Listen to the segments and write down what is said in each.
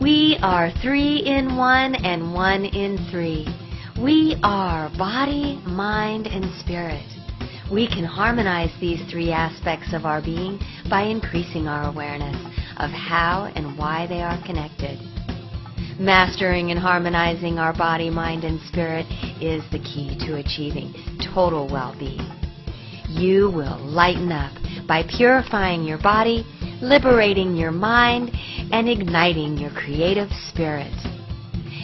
We are three in one and one in three. We are body, mind, and spirit. We can harmonize these three aspects of our being by increasing our awareness of how and why they are connected. Mastering and harmonizing our body, mind, and spirit is the key to achieving total well-being. You will lighten up by purifying your body, liberating your mind, and igniting your creative spirit.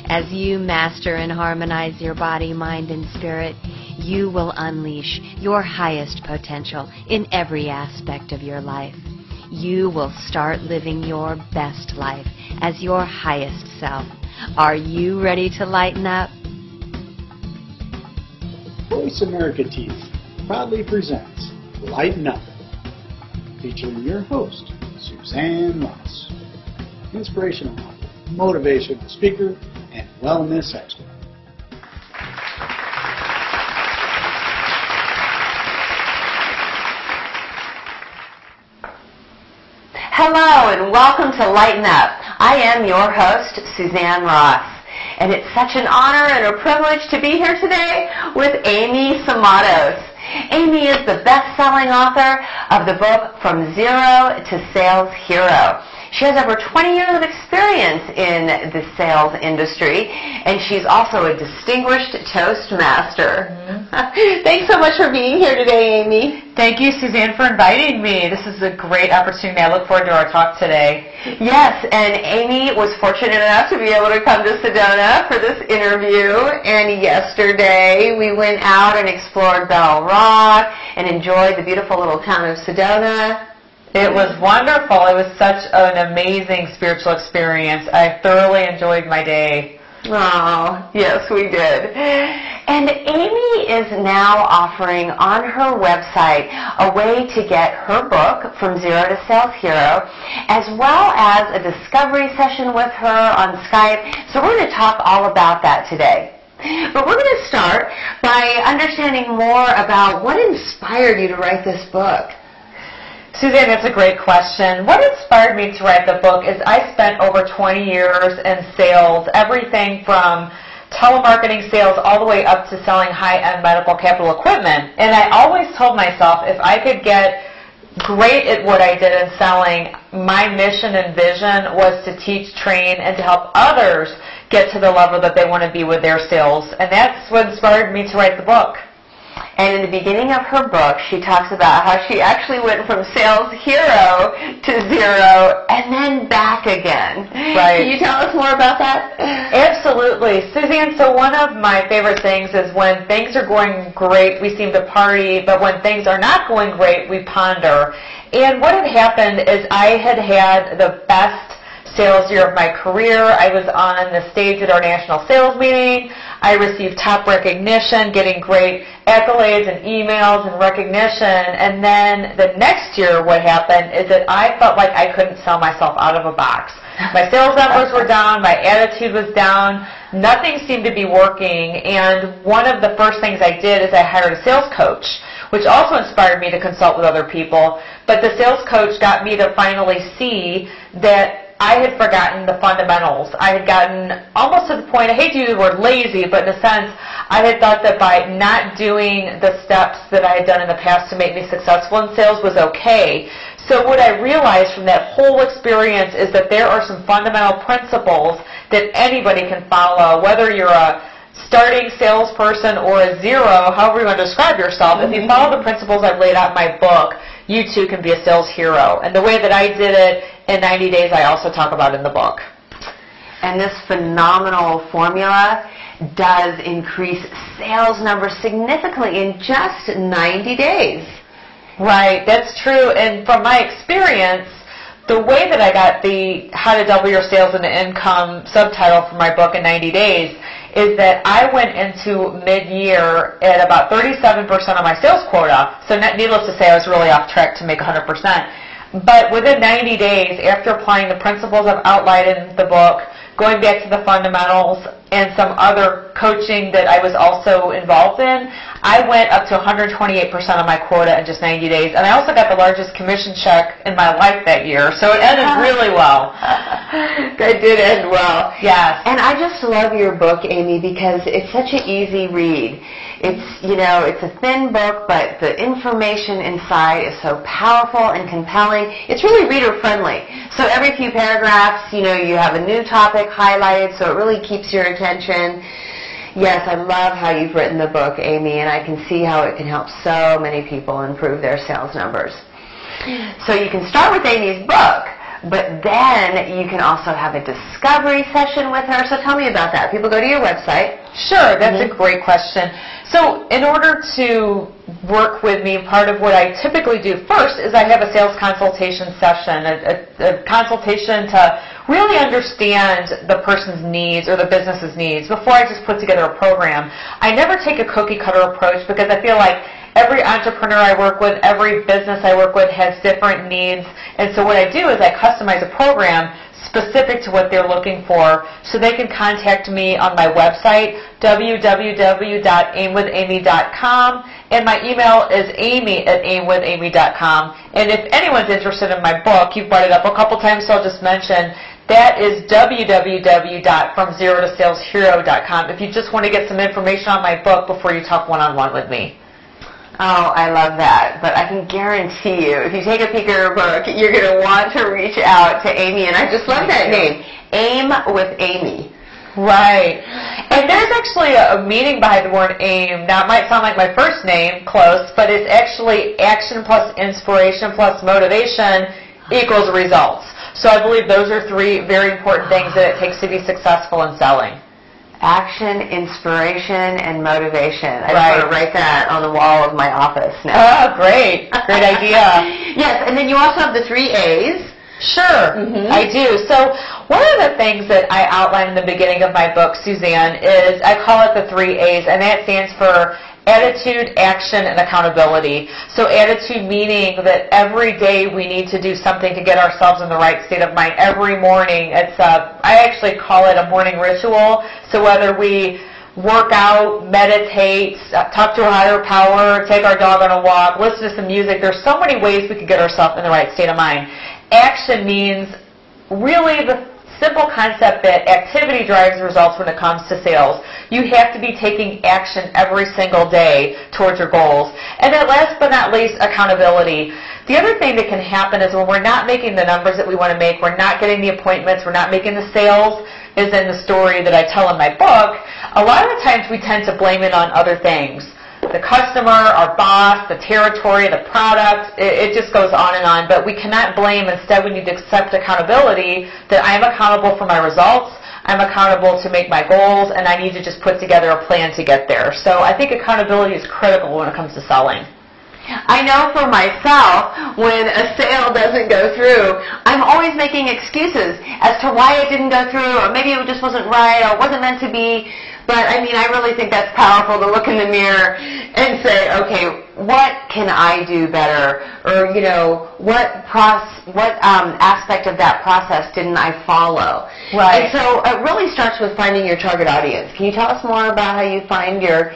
As you master and harmonize your body, mind, and spirit, you will unleash your highest potential in every aspect of your life. You will start living your best life as your highest self. Are you ready to lighten up? Voice America TV proudly presents Lighten Up, featuring your host, Suzanne Ross, inspirational author, motivational speaker, and wellness expert. Hello and welcome to Lighten Up. I am your host, Suzanne Ross. And it's such an honor and a privilege to be here today with Amy Simatos. Amy is the best-selling author of the book From Zero to Sales Hero. She has over 20 years of experience in the sales industry, and she's also a distinguished Toastmaster. Mm-hmm. Thanks so much for being here today, Amy. Thank you, Suzanne, for inviting me. This is a great opportunity. I look forward to our talk today. Yes, and Amy was fortunate enough to be able to come to Sedona for this interview. And yesterday we went out and explored Bell Rock and enjoyed the beautiful little town of Sedona. It was wonderful. It was such an amazing spiritual experience. I thoroughly enjoyed my day. Oh, yes, we did. And Amy is now offering on her website a way to get her book, From Zero to Sales Hero, as well as a discovery session with her on Skype. So we're going to talk all about that today. But we're going to start by understanding more about what inspired you to write this book. Suzanne, that's a great question. What inspired me to write the book is I spent over 20 years in sales, everything from telemarketing sales all the way up to selling high-end medical capital equipment. And I always told myself if I could get great at what I did in selling, my mission and vision was to teach, train, and to help others get to the level that they want to be with their sales. And that's what inspired me to write the book. And in the beginning of her book, she talks about how she actually went from sales hero to zero and then back again. Right. Can you tell us more about that? Absolutely. Suzanne, so one of my favorite things is when things are going great, we seem to party, but when things are not going great, we ponder. And what had happened is I had had the best sales year of my career. I was on the stage at our national sales meeting. I received top recognition, getting great accolades and emails and recognition. And then the next year what happened is that I felt like I couldn't sell myself out of a box. My sales numbers were down, my attitude was down, nothing seemed to be working, and one of the first things I did is I hired a sales coach, which also inspired me to consult with other people. But the sales coach got me to finally see that I had forgotten the fundamentals. I had gotten almost to the point, I hate to use the word lazy, but in a sense, I had thought that by not doing the steps that I had done in the past to make me successful in sales was okay. So what I realized from that whole experience is that there are some fundamental principles that anybody can follow, whether you're a starting salesperson or a zero, however you want to describe yourself, if you follow the principles I've laid out in my book, you too can be a sales hero. And the way that I did it in 90 days, I also talk about in the book. And this phenomenal formula does increase sales numbers significantly in just 90 days. Right, that's true. And from my experience, the way that I got the How to Double Your Sales and Income subtitle for my book in 90 days is that I went into mid-year at about 37% of my sales quota. So needless to say, I was really off track to make 100%. But within 90 days, after applying the principles I've outlined in the book, going back to the fundamentals and some other coaching that I was also involved in, I went up to 128% of my quota in just 90 days, and I also got the largest commission check in my life that year. So it ended really well. that did end well. Yes. And I just love your book, Amy, because it's such an easy read. It's, you know, it's a thin book, but the information inside is so powerful and compelling. It's really reader friendly. So every few paragraphs, you know, you have a new topic highlighted, so it really keeps your attention. Yes, I love how you've written the book, Amy, and I can see how it can help so many people improve their sales numbers. So you can start with Amy's book, but then you can also have a discovery session with her. So tell me about that. People go to your website. Sure, that's mm-hmm. a great question. So in order to work with me, part of what I typically do first is I have a sales consultation session, a, a, a consultation to really understand the person's needs or the business's needs before I just put together a program. I never take a cookie cutter approach because I feel like every entrepreneur I work with, every business I work with has different needs. And so what I do is I customize a program specific to what they're looking for so they can contact me on my website www.aimwithamy.com and my email is amy at aimwithamy.com and if anyone's interested in my book you've brought it up a couple times so I'll just mention that is www.fromzerotosales.hero.com if you just want to get some information on my book before you talk one-on-one with me. Oh, I love that. But I can guarantee you, if you take a peek at her book, you're going to want to reach out to Amy. And I just love that name. Aim with Amy. Right. And there's actually a, meaning behind the word aim. Now, it might sound like my first name, close, but it's actually action plus inspiration plus motivation equals results. So I believe those are three very important things that it takes to be successful in selling. Action, inspiration, and motivation. I right. just want to write that on the wall of my office now. Oh, great. Great idea. yes, and then you also have the three A's. Sure, mm-hmm. I do. So one of the things that I outline in the beginning of my book, Suzanne, is I call it the three A's, and that stands for Attitude, action, and accountability. So attitude meaning that every day we need to do something to get ourselves in the right state of mind. Every morning, it's a, I actually call it a morning ritual. So whether we work out, meditate, uh, talk to a higher power, take our dog on a walk, listen to some music, there's so many ways we can get ourselves in the right state of mind. Action means really the simple concept that activity drives results when it comes to sales. You have to be taking action every single day towards your goals. And then last but not least, accountability. The other thing that can happen is when we're not making the numbers that we want to make, we're not getting the appointments, we're not making the sales, is in the story that I tell in my book, a lot of the times we tend to blame it on other things the customer, our boss, the territory, the product. It, it, just goes on and on. But we cannot blame. Instead, we need to accept accountability that I am accountable for my results. I'm accountable to make my goals, and I need to just put together a plan to get there. So I think accountability is critical when it comes to selling. I know for myself, when a sale doesn't go through, I'm always making excuses as to why it didn't go through, or maybe it just wasn't right, or wasn't meant to be. But I mean, I really think that's powerful to look in the mirror and say, okay, what can I do better? Or, you know, what proce- what um, aspect of that process didn't I follow? Right. And so it really starts with finding your target audience. Can you tell us more about how you find your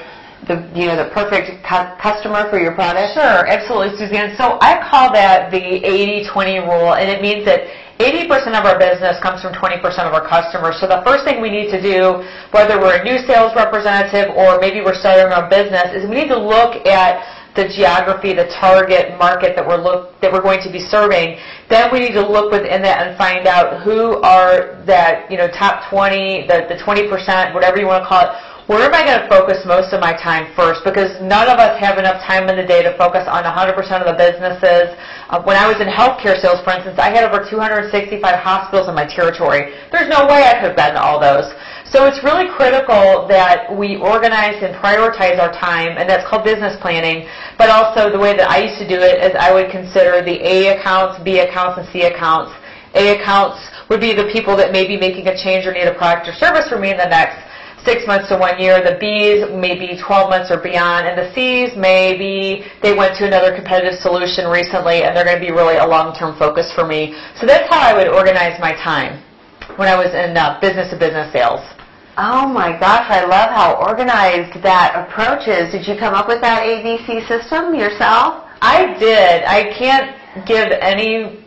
the you know the perfect cu- customer for your product? Sure, absolutely, Suzanne. So I call that the 80-20 rule, and it means that 80% of our business comes from 20% of our customers. So the first thing we need to do, whether we're a new sales representative or maybe we're starting our business, is we need to look at the geography, the target market that we're look that we're going to be serving. Then we need to look within that and find out who are that you know top 20, the the 20%, whatever you want to call it where am I going to focus most of my time first? Because none of us have enough time in the day to focus on 100% of the businesses. Uh, when I was in healthcare sales, for instance, I had over 265 hospitals in my territory. There's no way I could have been all those. So it's really critical that we organize and prioritize our time, and that's called business planning. But also the way that I used to do it is I would consider the A accounts, B accounts, and C accounts. A accounts would be the people that may be making a change or need a product or service from me in the next six months to one year. The Bs maybe 12 months or beyond. And the Cs maybe they went to another competitive solution recently and they're going to be really a long-term focus for me. So that's how I would organize my time when I was in uh, business-to-business sales. Oh my gosh, I love how organized that approach is. Did you come up with that ABC system yourself? I did. I can't give any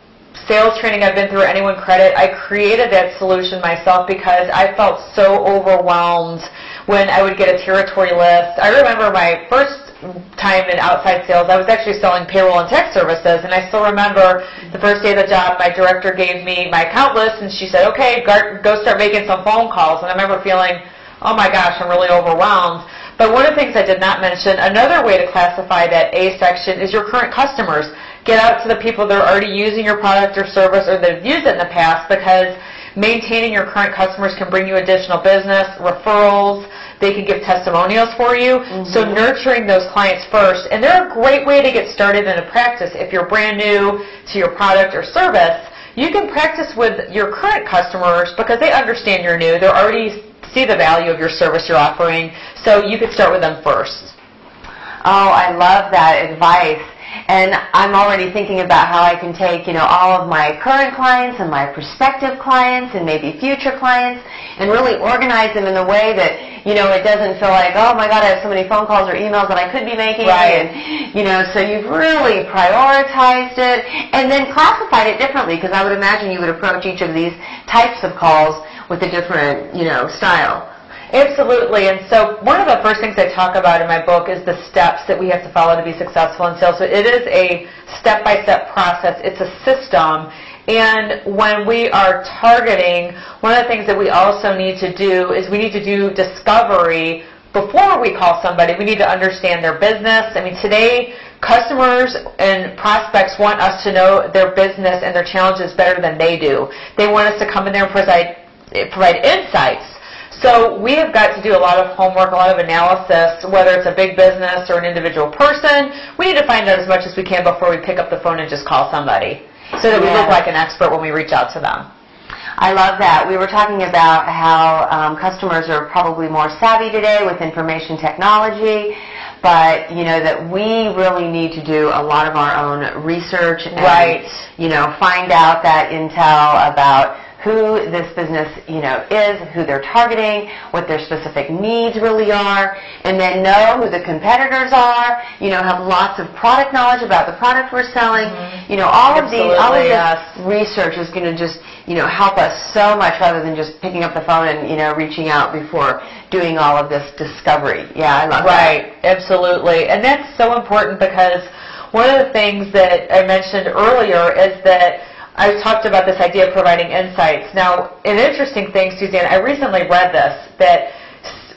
sales training I've been through anyone credit. I created that solution myself because I felt so overwhelmed when I would get a territory list. I remember my first time in outside sales, I was actually selling payroll and tax services, and I still remember the first day of the job, my director gave me my account list, and she said, okay, go start making some phone calls. And I remember feeling, oh my gosh, I'm really overwhelmed. But one of the things I did not mention, another way to classify that A section is your current customers. Get out to the people that are already using your product or service or that have used it in the past because maintaining your current customers can bring you additional business, referrals, they can give testimonials for you. Mm-hmm. So nurturing those clients first. And they're a great way to get started in a practice. If you're brand new to your product or service, you can practice with your current customers because they understand you're new. They already see the value of your service you're offering. So you could start with them first. Oh, I love that advice. And I'm already thinking about how I can take, you know, all of my current clients and my prospective clients and maybe future clients and really organize them in a way that, you know, it doesn't feel like, oh my God, I have so many phone calls or emails that I could be making. Right. And, you know, so you've really prioritized it and then classified it differently because I would imagine you would approach each of these types of calls with a different, you know, style. Absolutely. And so one of the first things I talk about in my book is the steps that we have to follow to be successful in sales. So it is a step-by-step process. It's a system. And when we are targeting, one of the things that we also need to do is we need to do discovery before we call somebody. We need to understand their business. I mean, today, customers and prospects want us to know their business and their challenges better than they do. They want us to come in there and provide, provide insights so we have got to do a lot of homework, a lot of analysis, whether it's a big business or an individual person. We need to find out as much as we can before we pick up the phone and just call somebody so that we look like an expert when we reach out to them. I love that. We were talking about how um, customers are probably more savvy today with information technology, but you know that we really need to do a lot of our own research and right. you know find out that intel about who this business, you know, is, who they're targeting, what their specific needs really are, and then know who the competitors are, you know, have lots of product knowledge about the product we're selling. Mm-hmm. You know, all Absolutely, of these, all of yes. this research is going to just, you know, help us so much rather than just picking up the phone and, you know, reaching out before doing all of this discovery. Yeah, I love right. that. Right, absolutely. And that's so important because one of the things that I mentioned earlier is that I talked about this idea of providing insights. Now, an interesting thing, Suzanne, I recently read this, that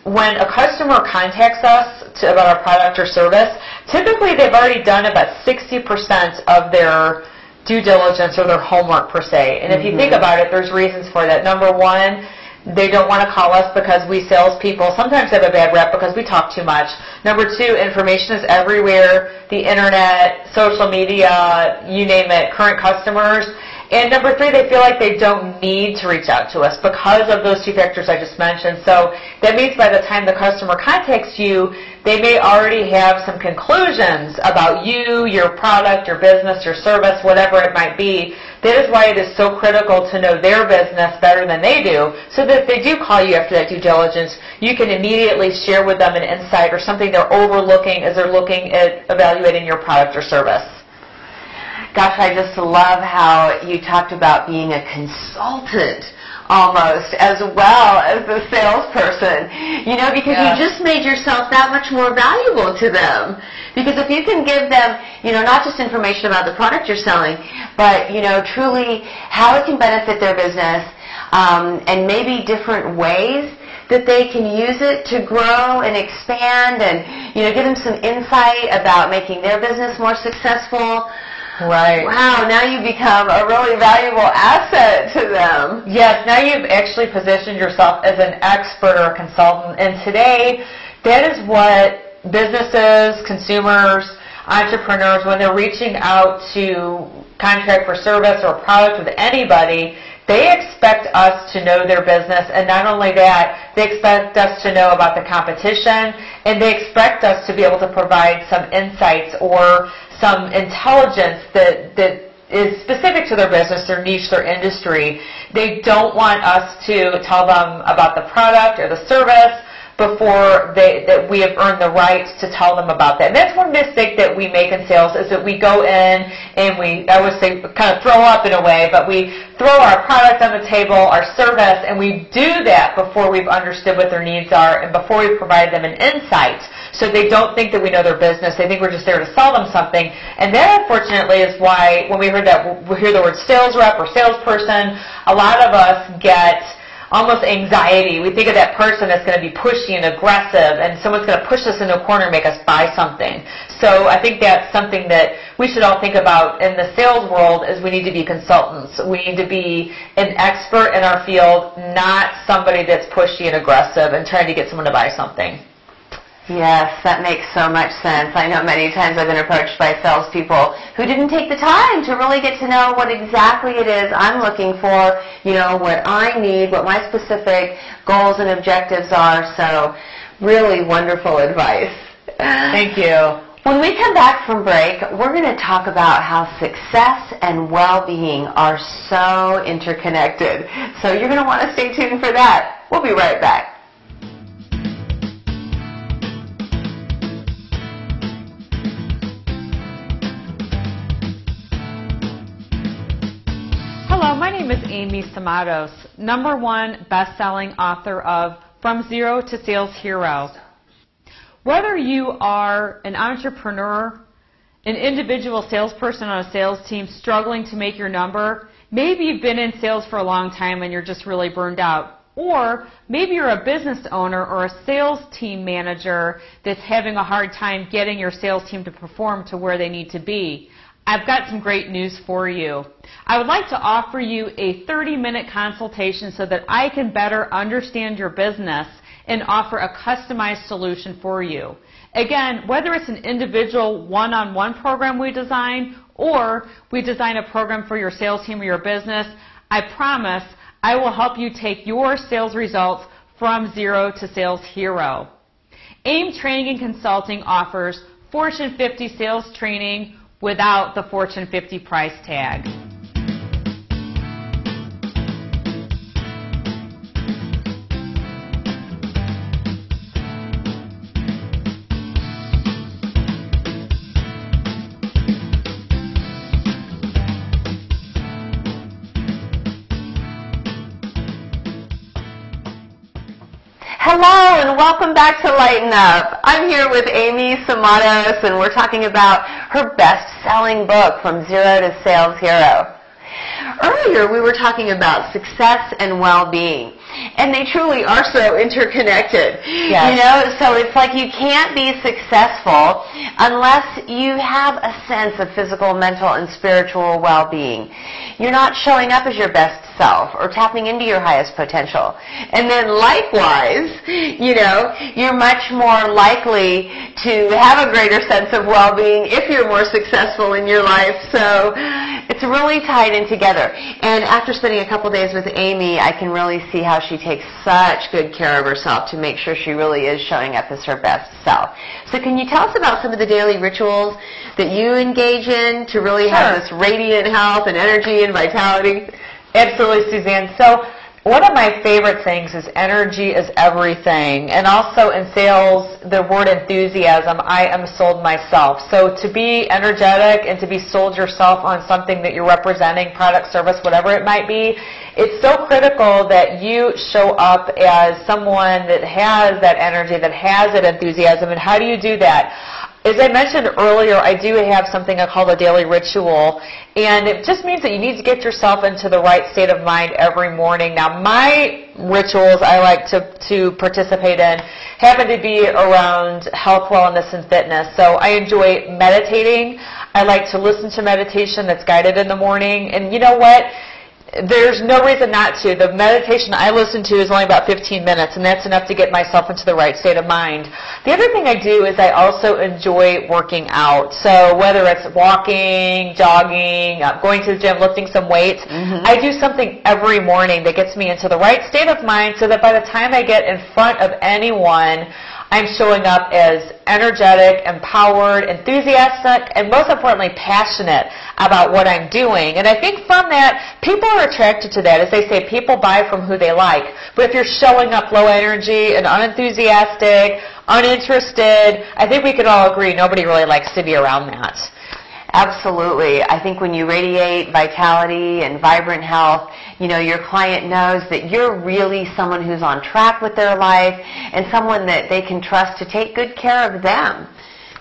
when a customer contacts us to, about our product or service, typically they've already done about 60% of their due diligence or their homework per se. And if you think mm-hmm. about it, there's reasons for that. Number one, they don't want to call us because we salespeople sometimes have a bad rep because we talk too much. Number two, information is everywhere. The internet, social media, you name it, current customers. And number three, they feel like they don't need to reach out to us because of those two factors I just mentioned. So that means by the time the customer contacts you, they may already have some conclusions about you, your product, your business, your service, whatever it might be. That is why it is so critical to know their business better than they do, so that if they do call you after that due diligence, you can immediately share with them an insight or something they're overlooking as they're looking at evaluating your product or service. Gosh, I just love how you talked about being a consultant almost as well as the salesperson. You know, because yeah. you just made yourself that much more valuable to them. Because if you can give them, you know, not just information about the product you're selling, but, you know, truly how it can benefit their business um, and maybe different ways that they can use it to grow and expand and, you know, give them some insight about making their business more successful. Right. Wow, now you become a really valuable asset to them. Yes, now you've actually positioned yourself as an expert or a consultant. And today, that is what businesses, consumers, entrepreneurs, when they're reaching out to contract for service or product with anybody, they expect us to know their business, and not only that, they expect us to know about the competition, and they expect us to be able to provide some insights or some intelligence that, that is specific to their business, their niche, their industry. They don't want us to tell them about the product or the service before they, that we have earned the right to tell them about that. And that's one mistake that we make in sales is that we go in and we, I would say, kind of throw up in a way, but we throw our product on the table, our service, and we do that before we've understood what their needs are and before we provide them an insight. So they don't think that we know their business. They think we're just there to sell them something. And that, unfortunately, is why when we heard that, we hear the word sales rep or salesperson, a lot of us get almost anxiety. We think of that person that's going to be pushy and aggressive, and someone's going to push us into a corner and make us buy something. So I think that's something that we should all think about in the sales world is we need to be consultants. We need to be an expert in our field, not somebody that's pushy and aggressive and trying to get someone to buy something. Yes, that makes so much sense. I know many times I've been approached by salespeople who didn't take the time to really get to know what exactly it is I'm looking for, you know, what I need, what my specific goals and objectives are. So really wonderful advice. Thank you. When we come back from break, we're going to talk about how success and well-being are so interconnected. So you're going to want to stay tuned for that. We'll be right back. My name is Amy Samados, number one best-selling author of From Zero to Sales Hero. Whether you are an entrepreneur, an individual salesperson on a sales team struggling to make your number, maybe you've been in sales for a long time and you're just really burned out, or maybe you're a business owner or a sales team manager that's having a hard time getting your sales team to perform to where they need to be. I've got some great news for you. I would like to offer you a 30 minute consultation so that I can better understand your business and offer a customized solution for you. Again, whether it's an individual one on one program we design or we design a program for your sales team or your business, I promise I will help you take your sales results from zero to sales hero. AIM Training and Consulting offers Fortune 50 sales training without the Fortune 50 price tag. Hello and welcome back to Lighten Up. I'm here with Amy Samados and we're talking about her best-selling book, From Zero to Sales Hero. Earlier we were talking about success and well-being. And they truly are so interconnected. Yes. You know, so it's like you can't be successful unless you have a sense of physical, mental, and spiritual well-being. You're not showing up as your best self or tapping into your highest potential. And then likewise, you know, you're much more likely to have a greater sense of well-being if you're more successful in your life. So it's really tied in together. And after spending a couple days with Amy, I can really see how she takes such good care of herself to make sure she really is showing up as her best self. So can you tell us about some of the daily rituals that you engage in to really have this radiant health and energy and vitality? Absolutely, Suzanne. So one of my favorite things is energy is everything. And also in sales, the word enthusiasm, I am sold myself. So to be energetic and to be sold yourself on something that you're representing, product, service, whatever it might be, it's so critical that you show up as someone that has that energy, that has that enthusiasm. And how do you do that? As I mentioned earlier, I do have something I call the daily ritual, and it just means that you need to get yourself into the right state of mind every morning. Now, my rituals I like to, to participate in happen to be around health, wellness, and fitness. So I enjoy meditating. I like to listen to meditation that's guided in the morning, and you know what? There's no reason not to. The meditation I listen to is only about 15 minutes, and that's enough to get myself into the right state of mind. The other thing I do is I also enjoy working out. So whether it's walking, jogging, uh, going to the gym, lifting some weights, I do something every morning that gets me into the right state of mind so that by the time I get in front of anyone, I'm showing up as energetic, empowered, enthusiastic, and most importantly, passionate about what I'm doing. And I think from that, people are attracted to that. As they say, people buy from who they like. But if you're showing up low energy and unenthusiastic, uninterested, I think we can all agree nobody really likes to be around that. Absolutely. I think when you radiate vitality and vibrant health, you know, your client knows that you're really someone who's on track with their life and someone that they can trust to take good care of them.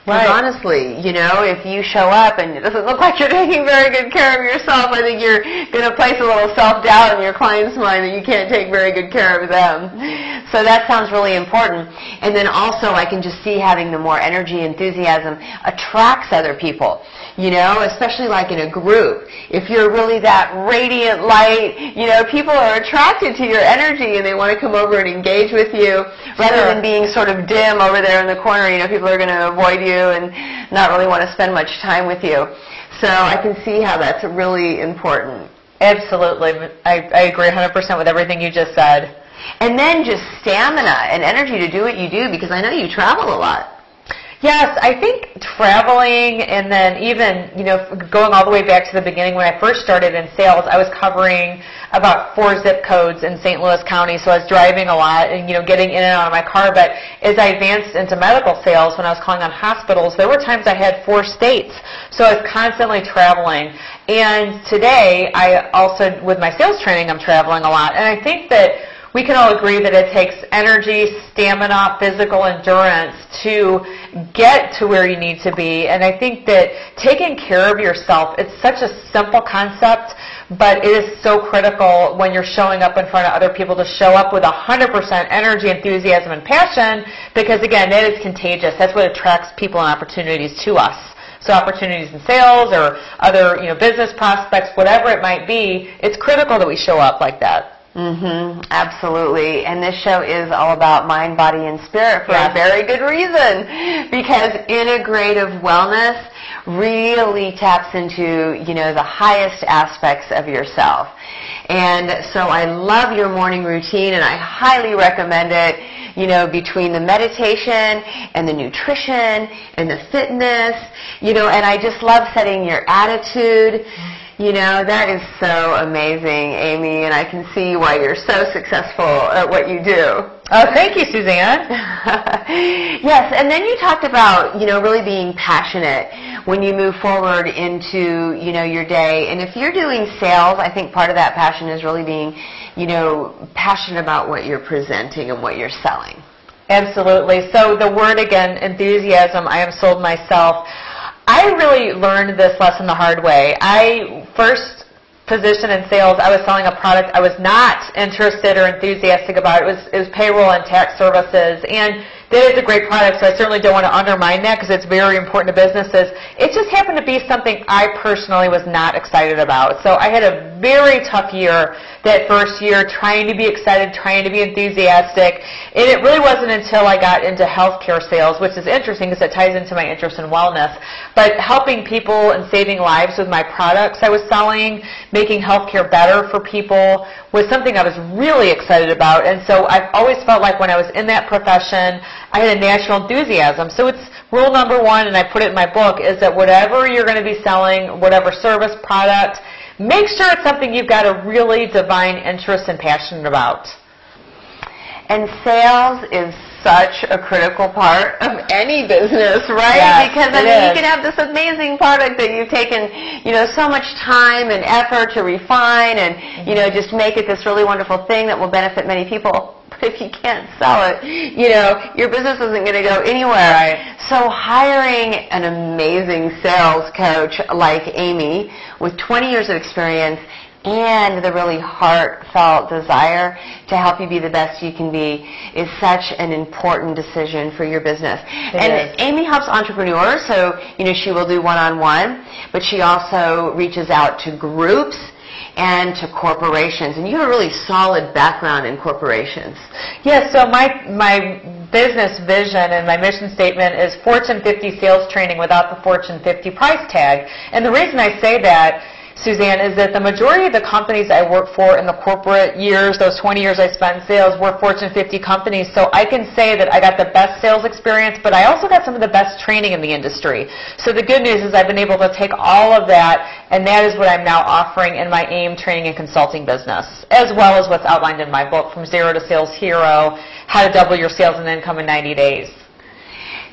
Right. honestly, you know, if you show up and it doesn't look like you're taking very good care of yourself, I think you're going to place a little self-doubt in your client's mind that you can't take very good care of them. So that sounds really important. And then also I can just see having the more energy, enthusiasm attracts other people. You know, especially like in a group. If you're really that radiant light, you know, people are attracted to your energy and they want to come over and engage with you rather Sure. than being sort of dim over there in the corner. You know, people are going to avoid you and not really want to spend much time with you. So I can see how that's really important. Absolutely. I, I agree 100% with everything you just said. And then just stamina and energy to do what you do because I know you travel a lot. Yes, I think traveling and then even, you know, going all the way back to the beginning when I first started in sales, I was covering about four zip codes in St. Louis County, so I was driving a lot and, you know, getting in and out of my car. But as I advanced into medical sales, when I was calling on hospitals, there were times I had four states. So I was constantly traveling. And today, I also, with my sales training, I'm traveling a lot. And I think that we can all agree that it takes energy, stamina, physical endurance to get to where you need to be. And I think that taking care of yourself, it's such a simple concept, but it is so critical when you're showing up in front of other people to show up with 100% energy, enthusiasm, and passion, because again, that is contagious. That's what attracts people and opportunities to us. So opportunities in sales or other, you know, business prospects, whatever it might be, it's critical that we show up like that. Hmm absolutely. And this show is all about mind, body, and spirit for a very good reason. Because integrative wellness really taps into, you know, the highest aspects of yourself. And so I love your morning routine and I highly recommend it, you know, between the meditation and the nutrition and the fitness, you know, and I just love setting your attitude. You know, that is so amazing, Amy, and I can see why you're so successful at what you do. Oh, thank you, Suzanne. yes, and then you talked about, you know, really being passionate when you move forward into, you know, your day. And if you're doing sales, I think part of that passion is really being, you know, passionate about what you're presenting and what you're selling. Absolutely. So the word again, enthusiasm, I am sold myself. I really learned this lesson the hard way. I first position in sales, I was selling a product I was not interested or enthusiastic about. It was, it was payroll and tax services. And that is a great product, so I certainly don't want to undermine that because it's very important to businesses. It just happened to be something I personally was not excited about. So I had a very tough year that first year trying to be excited, trying to be enthusiastic. And it really wasn't until I got into healthcare sales, which is interesting because it ties into my interest in wellness, but helping people and saving lives with my products I was selling, making healthcare better for people was something I was really excited about. And so I've always felt like when I was in that profession, I had a natural enthusiasm. So it's rule number one, and I put it in my book, is that whatever you're going to be selling, whatever service, product, make sure it's something you've got a really divine interest and passion about. And sales is such a critical part of any business, right? Yes, because I mean, you can have this amazing product that you've taken, you know, so much time and effort to refine and, you mm-hmm. know, just make it this really wonderful thing that will benefit many people. If you can't sell it, you know, your business isn't going to go anywhere. Right. So hiring an amazing sales coach like Amy with 20 years of experience and the really heartfelt desire to help you be the best you can be is such an important decision for your business. and is. Amy helps entrepreneurs, so you know she will do one-on-one, but she also reaches out to groups and to corporations. And you have a really solid background in corporations. Yeah, so my my business vision and my mission statement is Fortune 50 sales training without the Fortune 50 price tag. And the reason I say that Suzanne, is that the majority of the companies I work for in the corporate years, those 20 years I spent in sales, were Fortune 50 companies. So I can say that I got the best sales experience, but I also got some of the best training in the industry. So the good news is I've been able to take all of that, and that is what I'm now offering in my AIM training and consulting business, as well as what's outlined in my book, From Zero to Sales Hero, How to Double Your Sales and Income in 90 Days.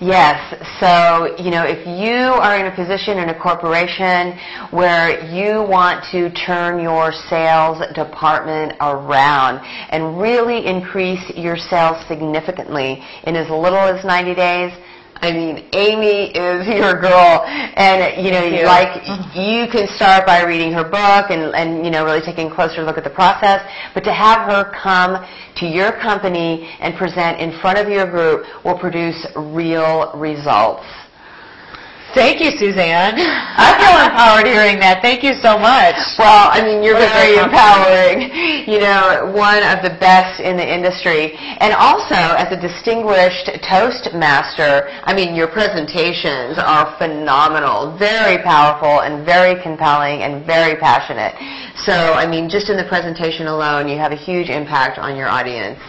Yes. So, you know, if you are in a position in a corporation where you want to turn your sales department around and really increase your sales significantly in as little as 90 days, I mean, Amy is your girl, and you know, you. like mm-hmm. you can start by reading her book and and you know really taking a closer look at the process. But to have her come to your company and present in front of your group will produce real results. Thank you, Suzanne. I feel empowered hearing that. Thank you so much. Well, I mean, you're very empowering. You know, one of the best in the industry. And also, as a distinguished Toastmaster, I mean, your presentations are phenomenal, very powerful and very compelling and very passionate. So, I mean, just in the presentation alone, you have a huge impact on your audience.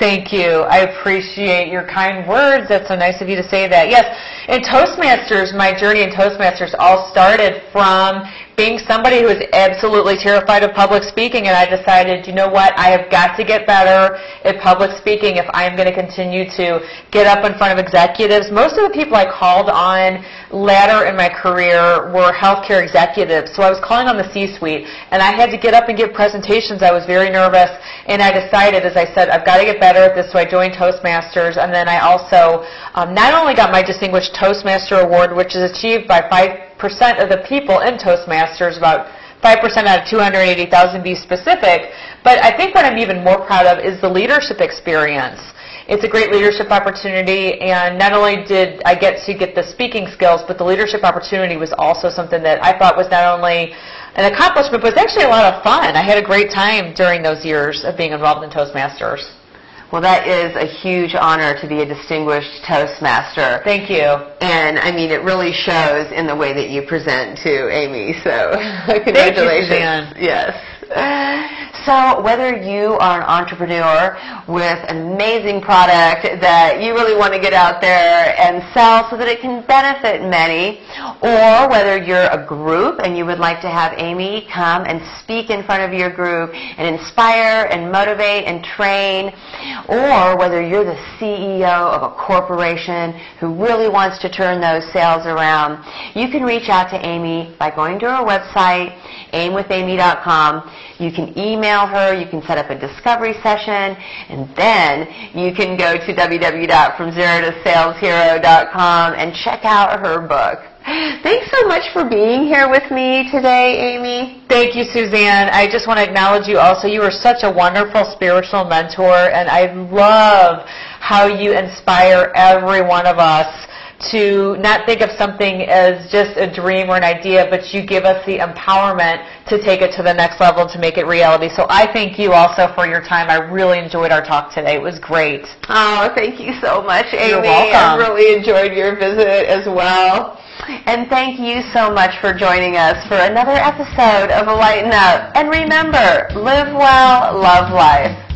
Thank you. I appreciate your kind words. That's so nice of you to say that. Yes, in Toastmasters, my journey in Toastmasters all started from being somebody who was absolutely terrified of public speaking, and I decided, you know what, I have got to get better at public speaking if I am going to continue to get up in front of executives. Most of the people I called on later in my career were healthcare executives, so I was calling on the C-suite, and I had to get up and give presentations. I was very nervous, and I decided, as I said, I've got to get better at this, so I joined Toastmasters, and then I also um, not only got my Distinguished Toastmaster Award, which is achieved by five of the people in Toastmasters, about 5% out of 280,000 be specific. But I think what I'm even more proud of is the leadership experience. It's a great leadership opportunity, and not only did I get to get the speaking skills, but the leadership opportunity was also something that I thought was not only an accomplishment, but was actually a lot of fun. I had a great time during those years of being involved in Toastmasters. Well, that is a huge honor to be a distinguished Toastmaster. Thank you. And I mean, it really shows in the way that you present to Amy. So, Thank you, congratulations. Suzanne. Yes. So, whether you are an entrepreneur with an amazing product that you really want to get out there and sell so that it can benefit many, or whether you're a group and you would like to have Amy come and speak in front of your group and inspire and motivate and train, or whether you're the CEO of a corporation who really wants to turn those sales around, you can reach out to Amy by going to her website, aimwithamy.com. You can email her, you can set up a discovery session, and then you can go to www.fromzerotosales.hero.com and check out her book. Thanks so much for being here with me today, Amy. Thank you, Suzanne. I just want to acknowledge you also. You are such a wonderful spiritual mentor, and I love how you inspire every one of us to not think of something as just a dream or an idea, but you give us the empowerment to take it to the next level to make it reality. So I thank you also for your time. I really enjoyed our talk today. It was great. Oh, thank you so much, Amy. You're welcome. I really enjoyed your visit as well. And thank you so much for joining us for another episode of Lighten Up. And remember, live well, love life.